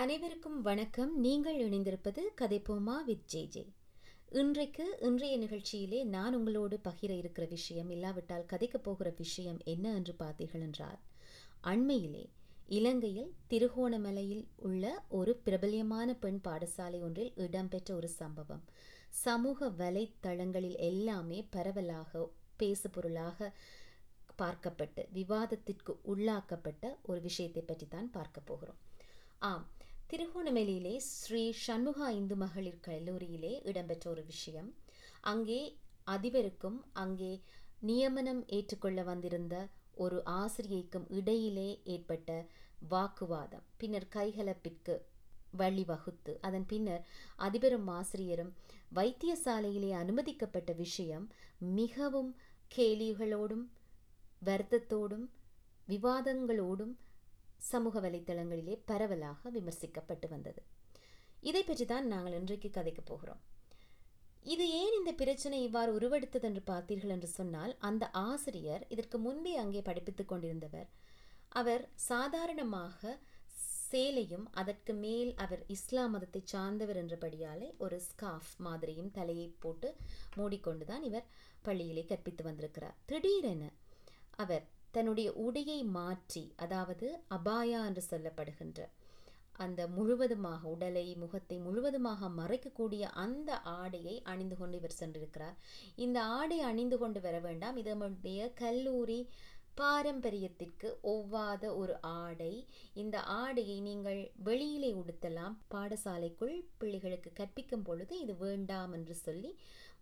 அனைவருக்கும் வணக்கம். நீங்கள் இணைந்திருப்பது கதைப்போமா வித் ஜே ஜே. இன்றைக்கு இன்றைய நிகழ்ச்சியிலே நான் உங்களோடு பகிர இருக்கிற விஷயம் இல்லாவிட்டால் கதைக்கப் போகிற விஷயம் என்ன என்று பார்த்தீர்கள் என்றால் அண்மையிலே இலங்கையில் திருகோணமலையில் உள்ள ஒரு பிரபல்யமான பெண் பாடசாலை ஒன்றில் இடம்பெற்ற ஒரு சம்பவம். சமூக வலைத்தளங்களில் எல்லாமே பரவலாக பேசுபொருளாக பார்க்கப்பட்டு விவாதத்திற்கு உள்ளாக்கப்பட்ட ஒரு விஷயத்தை பற்றி தான் பார்க்க போகிறோம். ஆம் திருகோணமலையிலே ஸ்ரீ சண்முகா இந்து மகளிர் கல்லூரியிலே இடம்பெற்ற ஒரு விஷயம். அங்கே அதிபருக்கும் அங்கே நியமனம் ஏற்றுக்கொள்ள வந்திருந்த ஒரு ஆசிரியைக்கும் இடையிலே ஏற்பட்ட வாக்குவாதம். பின்னர் கைகலப்பிற்கு வழிவகுத்து அதன் பின்னர் அதிபரும் ஆசிரியரும் வைத்தியசாலையிலே அனுமதிக்கப்பட்ட விஷயம் மிகவும் கேலிகளோடும் வருத்தத்தோடும் விவாதங்களோடும் சமூக வலைத்தளங்களிலே பரவலாக விமர்சிக்கப்பட்டு வந்தது. இதை பற்றி தான் நாங்கள் இன்றைக்கு கதைக்கப் போகிறோம். இது ஏன் இந்த பிரச்சனை இவ்வாறு உருவெடுத்தது என்று பார்த்தீர்கள் என்று சொன்னால் அந்த ஆசிரியர் இதற்கு முன்பே அங்கே படிப்பித்துக் கொண்டிருந்தவர். அவர் சாதாரணமாக சேலையும் அதற்கு மேல் அவர் இஸ்லாம் மதத்தை சார்ந்தவர் என்றபடியாலே ஒரு ஸ்காஃப் மாதிரியும் தலையை போட்டு மூடிக்கொண்டுதான் இவர் பள்ளியிலே கற்பித்து வந்திருக்கிறார். திடீரென அவர் தன்னுடைய உடையை மாற்றி அதாவது அபாயா என்று சொல்லப்படுகின்ற அந்த முழுவதுமாக உடலை முகத்தை முழுவதுமாக மறைக்கக்கூடிய அந்த ஆடையை அணிந்து கொண்டு இவர் சென்றிருக்கிறார். இந்த ஆடை அணிந்து கொண்டு வர வேண்டாம். இது நம்முடைய கல்லூரி பாரம்பரியத்திற்கு ஒவ்வாத ஒரு ஆடை. இந்த ஆடையை நீங்கள் வெளியிலே உடுத்தலாம். பாடசாலைக்குள் பிள்ளைகளுக்கு கற்பிக்கும் பொழுது இது வேண்டாம் என்று சொல்லி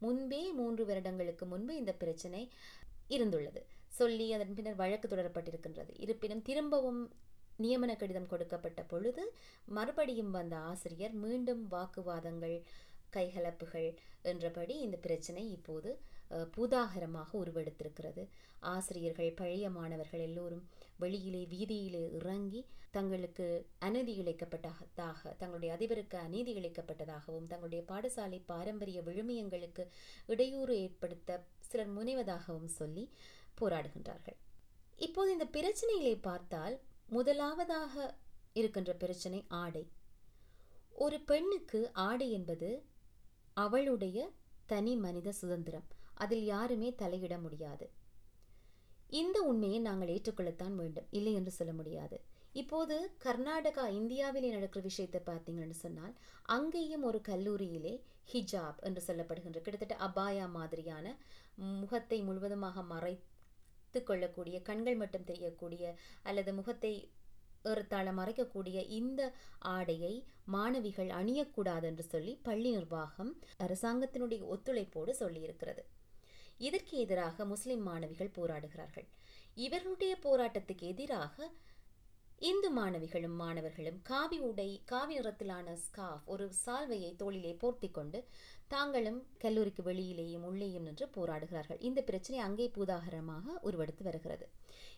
முன்பே மூன்று வருடங்களுக்கு முன்பு இந்த பிரச்சனை இருந்துள்ளது. சொல்லி அதன் பின்னர் வழக்கு தொடரப்பட்டிருக்கின்றது. இருப்பினும் திரும்பவும் நியமன கடிதம் கொடுக்கப்பட்ட பொழுது மறுபடியும் வந்த ஆசிரியர் மீண்டும் வாக்குவாதங்கள் கைகலப்புகள் என்றபடி இந்த பிரச்சனை இப்போது பூதாகரமாக உருவெடுத்திருக்கிறது. ஆசிரியர்கள் பழைய மாணவர்கள் எல்லோரும் வெளியிலே வீதியிலே இறங்கி தங்களுக்கு அநீதி இழைக்கப்பட்டதாக தங்களுடைய அதிபருக்கு அநீதி இழைக்கப்பட்டதாகவும் தங்களுடைய பாடசாலை பாரம்பரிய விழுமியங்களுக்கு இடையூறு ஏற்படுத்த சிலர் முனைவதாகவும் சொல்லி போராடுகின்றார்கள். இப்போது இந்த பிரச்சனைகளை பார்த்தால் முதலாவதாக இருக்கின்ற பிரச்சனை ஆடை. ஒரு பெண்ணுக்கு ஆடை என்பது அவளுடைய தனி மனித சுதந்திரம். அதில் யாருமே தலையிட முடியாது. இந்த உண்மையை நாங்கள் ஏற்றுக்கொள்ளத்தான் வேண்டும். இல்லை என்று சொல்ல முடியாது. இப்போது கர்நாடகா இந்தியாவிலே நடக்கிற விஷயத்தை பார்த்தீங்கன்னு சொன்னால் அங்கேயும் ஒரு கல்லூரியிலே ஹிஜாப் என்று சொல்லப்படுகின்ற கிட்டத்தட்ட அபாயா மாதிரியான முகத்தை முழுவதுமாக மறைத்து கொள்ளக்கூடிய கண்கள் மட்டும் தெரியக்கூடிய அல்லது முகத்தை ஏறத்தாழ மறைக்கக்கூடிய இந்த ஆடையை மாணவிகள் அணியக்கூடாது என்று சொல்லி பள்ளி நிர்வாகம் அரசாங்கத்தினுடைய ஒத்துழைப்போடு சொல்லியிருக்கிறது. இதற்கு எதிராக முஸ்லிம் மாணவிகள் போராடுகிறார்கள். இவர்களுடைய போராட்டத்துக்கு எதிராக இந்து மாணவிகளும் மாணவர்களும் காவி உடை காவி நிறத்திலான ஸ்காஃப் ஒரு சால்வையை தோளிலே போர்த்தி கொண்டு தாங்களும் கல்லூரிக்கு வெளியிலேயும் உள்ளேயும் நின்று போராடுகிறார்கள். இந்த பிரச்சனை அங்கே பூதாகரமாக உருவெடுத்து வருகிறது.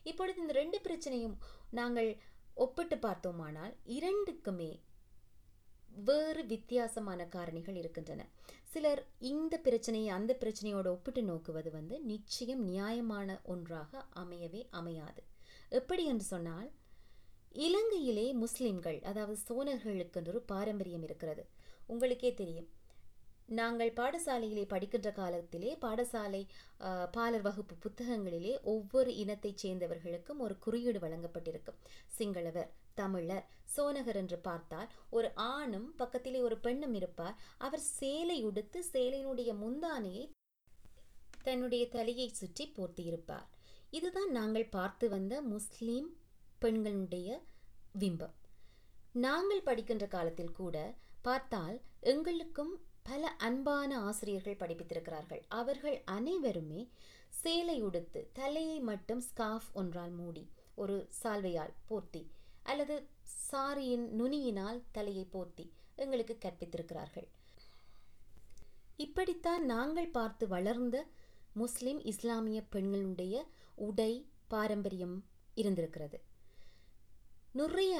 இப்பொழுது இந்த ரெண்டு பிரச்சனையும் நாங்கள் ஒப்பிட்டு பார்த்தோமானால் இரண்டுக்குமே வேறு வித்தியாசமான காரணிகள் இருக்கின்றன. சிலர் இந்த பிரச்சனையை அந்த பிரச்சனையோடு ஒப்பிட்டு நோக்குவது வந்து நிச்சயம் நியாயமான ஒன்றாக அமையவே அமையாது. எப்படி என்று சொன்னால் இலங்கையிலே முஸ்லிம்கள் அதாவது சோனர்களுக்கு ஒரு பாரம்பரியம் இருக்கிறது. உங்களுக்கே தெரியும். நாங்கள் பாடசாலையிலே படிக்கின்ற காலத்திலே பாடசாலை பாலர் வகுப்பு புத்தகங்களிலே ஒவ்வொரு இனத்தைச் சேர்ந்தவர்களுக்கும் ஒரு குறியீடு வழங்கப்பட்டிருக்கும். சிங்களவர் தமிழர் சோனகர் என்று பார்த்தால் ஒரு ஆணும் பக்கத்திலே ஒரு பெண்ணும் இருப்பார். அவர் சேலை உடுத்து சேலையினுடைய முந்தானையை தன்னுடைய தலையை சுற்றி போர்த்தியிருப்பார். இதுதான் நாங்கள் பார்த்து வந்த முஸ்லீம் பெண்களுடைய பிம்பம் நாங்கள் படிக்கின்ற காலத்தில் கூட பார்த்தால் எங்களுக்கும் பல அன்பான ஆசிரியர்கள் படிப்பித்திருக்கிறார்கள். அவர்கள் அனைவருமே சேலை உடுத்து தலையை மட்டும் ஸ்காஃப் ஒன்றால் மூடி ஒரு சால்வையால் போர்த்தி அல்லது சாரியின் நுனியினால் தலையை போர்த்தி எங்களுக்கு கற்பித்திருக்கிறார்கள். இப்படித்தான் நாங்கள் பார்த்து வளர்ந்த முஸ்லிம் இஸ்லாமிய பெண்களுடைய உடை பாரம்பரியம் இருந்திருக்கிறது. நிறைய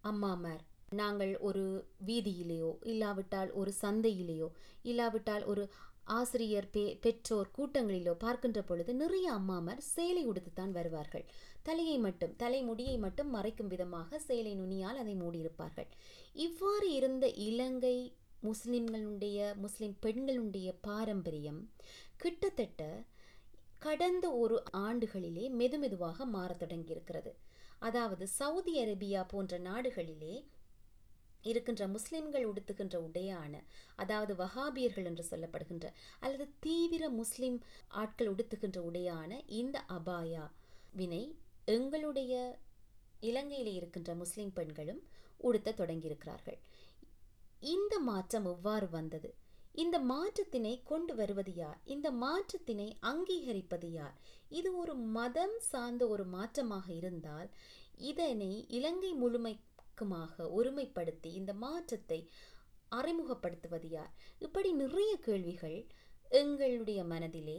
அம்மாமார் நாங்கள் ஒரு வீதியிலேயோ இல்லாவிட்டால் ஒரு சந்தையிலேயோ இல்லாவிட்டால் ஒரு ஆசிரியர் பெ பெற்றோர் கூட்டங்களிலோ பார்க்கின்ற பொழுது நிறைய அம்மாமார் சேலை உடுத்துத்தான் வருவார்கள். தலையை மட்டும் தலைமுடியை மட்டும் மறைக்கும் விதமாக சேலை நுனியால் அதை மூடியிருப்பார்கள். இவ்வாறு இருந்த இலங்கை முஸ்லிம்களுடைய முஸ்லிம் பெண்களுடைய பாரம்பரியம் கிட்டத்தட்ட கடந்த ஒரு ஆண்டுகளிலே மெதுமெதுவாக மாறத் தொடங்கியிருக்கிறது. அதாவது சவுதி அரேபியா போன்ற நாடுகளிலே இருக்கின்ற முஸ்லிம்கள் உடுத்துகின்ற உடையான அதாவது வஹாபியர்கள் என்று சொல்லப்படுகின்ற அல்லது தீவிர முஸ்லிம் ஆட்கள் உடுத்துகின்ற உடையான இந்த அபாயா வினை எங்களுடைய இலங்கையில் இருக்கின்ற முஸ்லிம் பெண்களும் உடுத்த தொடங்கியிருக்கிறார்கள். இந்த மாற்றம் எவ்வாறு வந்தது? இந்த மாற்றத்தினை கொண்டு வருவது யார்? இந்த மாற்றத்தினை அங்கீகரிப்பது யார்? இது ஒரு மதம் சார்ந்த ஒரு மாற்றமாக இருந்தால் இதனை இலங்கை முழுமைக்குமாக ஒருமைப்படுத்தி இந்த மாற்றத்தை அறிமுகப்படுத்துவது யார்? இப்படி நிறைய கேள்விகள் எங்களுடைய மனதிலே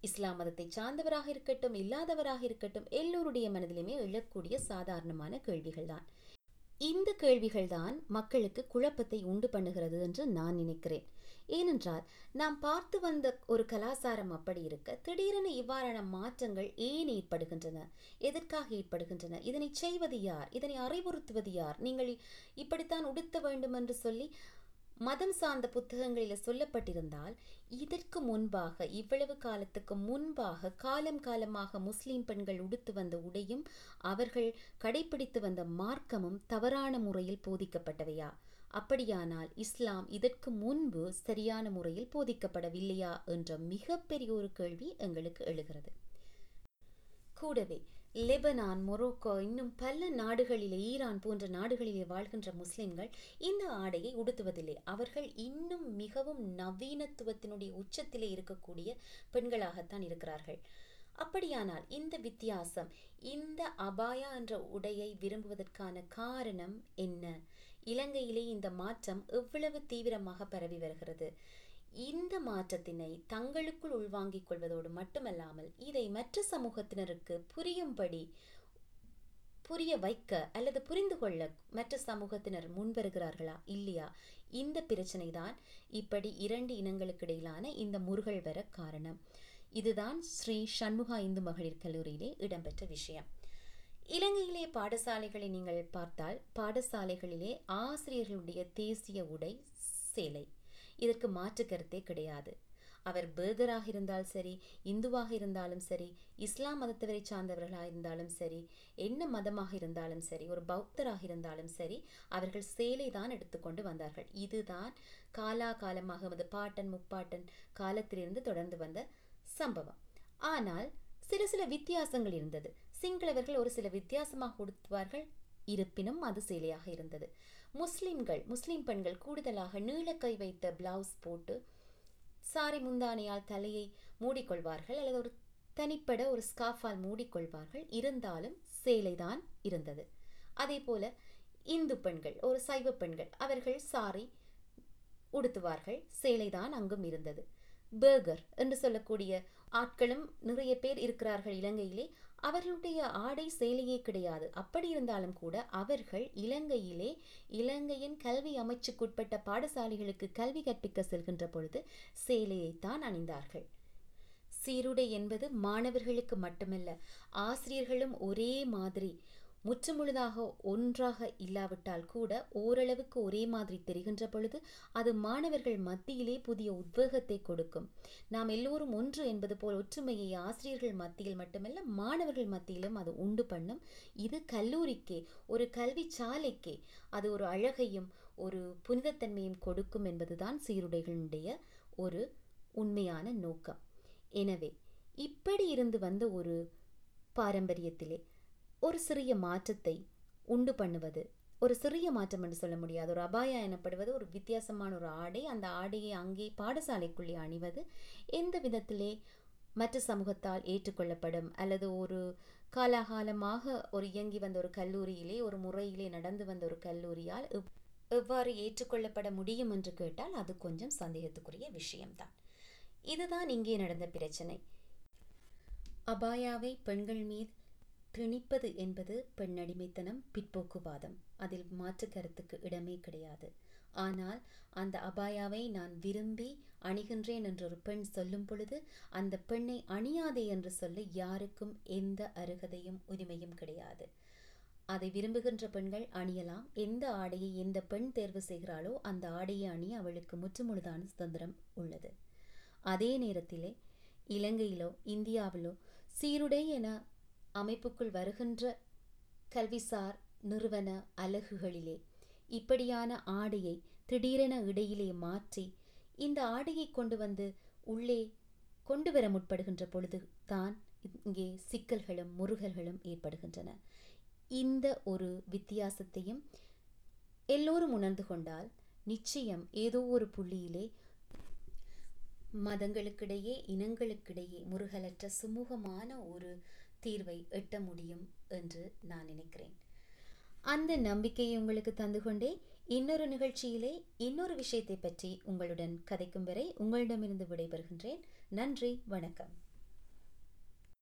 இஸ்லாம் மதத்தை சார்ந்தவராக இருக்கட்டும் இல்லாதவராக இருக்கட்டும் எல்லோருடைய மனதிலுமே எழக்கூடிய சாதாரணமான கேள்விகள் தான் இந்த கேள்விகள் தான் மக்களுக்கு குழப்பத்தை உண்டு பண்ணுகிறது என்று நான் நினைக்கிறேன். ஏனென்றால் நாம் பார்த்து வந்த ஒரு கலாச்சாரம் அப்படி இருக்க திடீரென இவ்வாறான மாற்றங்கள் ஏன் ஏற்படுகின்றன? எதற்காக ஏற்படுகின்றன? இதனை செய்வது யார்? இதனை அறிவுறுத்துவது யார்? நீங்கள் இப்படித்தான் உடுத்த வேண்டும் என்று சொல்லி மதம் சார்ந்த புத்தகங்களில் சொல்லப்பட்டிருந்தால் இதற்கு முன்பாக இவ்வளவு காலத்துக்கு முன்பாக காலம் காலமாக முஸ்லீம் பெண்கள் உடுத்து வந்த உடையும் அவர்கள் கடைபிடித்து வந்த மார்க்கமும் தவறான முறையில் போதிக்கப்பட்டவையா? அப்படியானால் இஸ்லாம் இதற்கு முன்பு சரியான முறையில் போதிக்கப்படவில்லையா? என்ற மிகப்பெரிய ஒரு கேள்வி எங்களுக்கு எழுகிறது. கூடவே லெபனான் மொரோக்கோ இன்னும் பல நாடுகளிலே ஈரான் போன்ற நாடுகளிலே வாழ்கின்ற முஸ்லிம்கள் இந்த ஆடையை உடுத்துவதில்லை. அவர்கள் இன்னும் மிகவும் நவீனத்துவத்தினுடைய உச்சத்திலே இருக்கக்கூடிய பெண்களாகத்தான் இருக்கிறார்கள். அப்படியானால் இந்த வித்தியாசம் இந்த அபாயா என்ற உடையை விரும்புவதற்கான காரணம் என்ன? இலங்கையிலே இந்த மாற்றம் எவ்வளவு தீவிரமாக பரவி வருகிறது? இந்த மாற்றத்தினை தங்களுக்குள் உள்வாங்கிக் கொள்வதோடு மட்டுமல்லாமல் இதை மற்ற சமூகத்தினருக்கு புரியும்படி புரிய வைக்க அல்லது புரிந்து கொள்ள மற்ற சமூகத்தினர் முன்வருகிறார்களா இல்லையா? இந்த பிரச்சனை தான் இப்படி இரண்டு இனங்களுக்கு இடையிலான இந்த முருகல் வர காரணம். இதுதான் ஸ்ரீ சண்முகா இந்து மகளிர் கல்லூரியிலே இடம்பெற்ற விஷயம். இலங்கையிலே பாடசாலைகளை நீங்கள் பார்த்தால் பாடசாலைகளிலே ஆசிரியர்களுடைய தேசிய உடை சேலை. இதற்கு மாற்று கருத்தே கிடையாது. அவர் பேர்கராக இருந்தால் சரி இந்துவாக இருந்தாலும் சரி இஸ்லாம் மதத்தவரை சார்ந்தவர்களாக இருந்தாலும் சரி என்ன மதமாக இருந்தாலும் சரி ஒரு பௌத்தராக இருந்தாலும் சரி அவர்கள் சேலை தான் எடுத்துக்கொண்டு வந்தார்கள். இதுதான் காலா காலமாக பாட்டன் முப்பாட்டன் காலத்திலிருந்து தொடர்ந்து வந்த சம்பவம். ஆனால் சில சில வித்தியாசங்கள் இருந்தது. சிங்களவர்கள் ஒரு சில வித்தியாசமாக உடுத்துவார்கள். இருப்பினும் அது சேலையாக இருந்தது. முஸ்லிம்கள் முஸ்லிம் பெண்கள் கூடுதலாக நீளக்கை வைத்த பிளவுஸ் போட்டு சாரி முந்தானையால் தலையை மூடிக்கொள்வார்கள் அல்லது ஒரு தனிப்பட ஒரு ஸ்காஃபால் மூடிக்கொள்வார்கள். இருந்தாலும் சேலைதான் இருந்தது. அதே போல இந்து பெண்கள் ஒரு சைவ பெண்கள் அவர்கள் சாரி உடுத்துவார்கள். சேலைதான் அங்கும் இருந்தது. பேர்கர் என்று சொல்லக்கூடிய ஆட்களும் நிறைய பேர் இருக்கிறார்கள் இலங்கையிலே. அவர்களுடைய ஆடை சேலையே கிடையாது. அப்படி இருந்தாலும் கூட அவர்கள் இலங்கையிலே இலங்கையின் கல்வி அமைச்சுக்குட்பட்ட பாடசாலைகளுக்கு கல்வி கற்பிக்க செல்கின்ற பொழுது சேலையைத்தான் அணிந்தார்கள். சீருடை என்பது மாணவர்களுக்கு மட்டுமல்ல ஆசிரியர்களும் ஒரே மாதிரி. முற்றுமுழுதாக ஒன்றாக இல்லாவிட்டால் கூட ஓரளவுக்கு ஒரே மாதிரி தெரிகின்ற பொழுது அது மாணவர்கள் மத்தியிலே புதிய உத்வேகத்தை கொடுக்கும். நாம் எல்லோரும் ஒன்று என்பது போல் ஒற்றுமையை ஆசிரியர்கள் மத்தியில் மட்டுமல்ல மாணவர்கள் மத்தியிலும் அது உண்டு பண்ணும். இது கல்லூரிக்கே ஒரு கல்வி சாலைக்கே அது ஒரு அழகையும் ஒரு புனிதத்தன்மையும் கொடுக்கும் என்பதுதான் சீருடைகளுடைய ஒரு உண்மையான நோக்கம். எனவே இப்படி இருந்து வந்த ஒரு பாரம்பரியத்திலே ஒரு சிறிய மாற்றத்தை உண்டு பண்ணுவது. ஒரு சிறிய மாற்றம் என்று சொல்ல முடியாது. ஒரு அபாயா எனப்படுவது ஒரு வித்தியாசமான ஒரு ஆடை. அந்த ஆடையை அங்கே பாடசாலைக்குள்ளே அணிவது. எந்த விதத்திலே மற்ற சமூகத்தால் ஏற்றுக்கொள்ளப்படும் அல்லது ஒரு காலாகாலமாக ஒரு இயங்கி வந்த ஒரு கல்லூரியிலே ஒரு முறையிலே நடந்து வந்த ஒரு கல்லூரியால் எவ்வாறு ஏற்றுக்கொள்ளப்பட முடியும் என்று கேட்டால் அது கொஞ்சம் சந்தேகத்துக்குரிய விஷயம்தான். இதுதான் இங்கே நடந்த பிரச்சனை. அபாயாவை பெண்கள் மீது திணிப்பது என்பது பெண்ணடிமைத்தனம் பிற்போக்குவாதம். அதில் மாற்று கருத்துக்கு இடமே கிடையாது. ஆனால் அந்த அபாயாவை நான் விரும்பி அணிகின்றேன் என்று ஒரு பெண் சொல்லும் பொழுது அந்த பெண்ணை அணியாதே என்று சொல்ல யாருக்கும் எந்த அருகதையும் உரிமையும் கிடையாது. அதை விரும்புகின்ற பெண்கள் அணியலாம். எந்த ஆடையை எந்த பெண் தேர்வு செய்கிறாளோ அந்த ஆடையை அணி அவளுக்கு முற்றுமுழுதான சுதந்திரம் உள்ளது. அதே நேரத்திலே இலங்கையிலோ இந்தியாவிலோ சீருடை என அமைப்புக்குள் வருகின்ற கல்விசார் நிறுவன அலகுகளிலே இப்படியான ஆடையை திடீரென இடையிலே மாற்றி இந்த ஆடையை கொண்டு வந்து உள்ளே கொண்டு வர முற்படுகின்ற பொழுது தான் இங்கே சிக்கல்களும் முருகல்களும் ஏற்படுகின்றன. இந்த ஒரு வித்தியாசத்தையும் எல்லோரும் உணர்ந்து கொண்டால் நிச்சயம் ஏதோ ஒரு புள்ளியிலே மதங்களுக்கிடையே இனங்களுக்கிடையே முருகலற்ற சுமூகமான ஒரு தீர்வை எட்ட முடியும் என்று நான் நினைக்கிறேன். அந்த நம்பிக்கையை உங்களுக்கு தந்து கொண்டே இன்னொரு நிகழ்ச்சியிலே இன்னொரு விஷயத்தை பற்றி உங்களுடன் கதைக்கும் வரை உங்களிடமிருந்து விடைபெறுகின்றேன். நன்றி வணக்கம்.